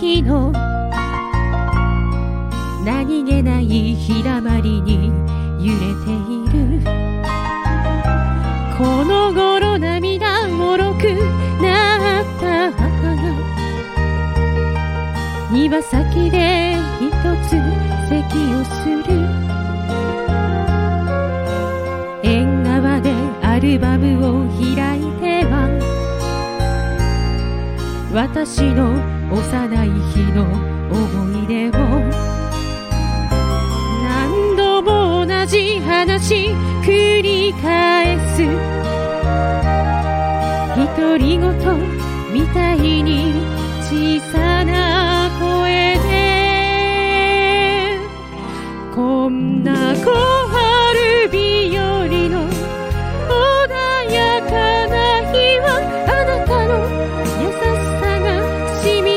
日の何気ない日だまりに揺れている。この頃涙もろくなった庭先で一つ咳をする。縁側でアルバムを開いては私の幼い日の思い出を何度も同じ話繰り返す独り言みたいに小さな声でこんな小春日和の穏やかな日はあなたの優しさが染み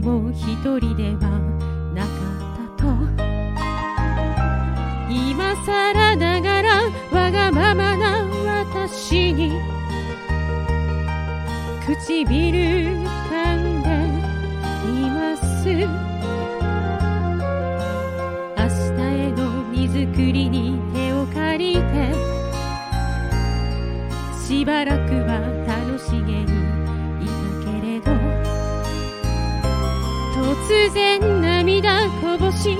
つの日も一人ではなかったと今更ながらわがままな私に。唇噛んでいます。明日への荷造りに手を借りて。しばらくは然涙こぼし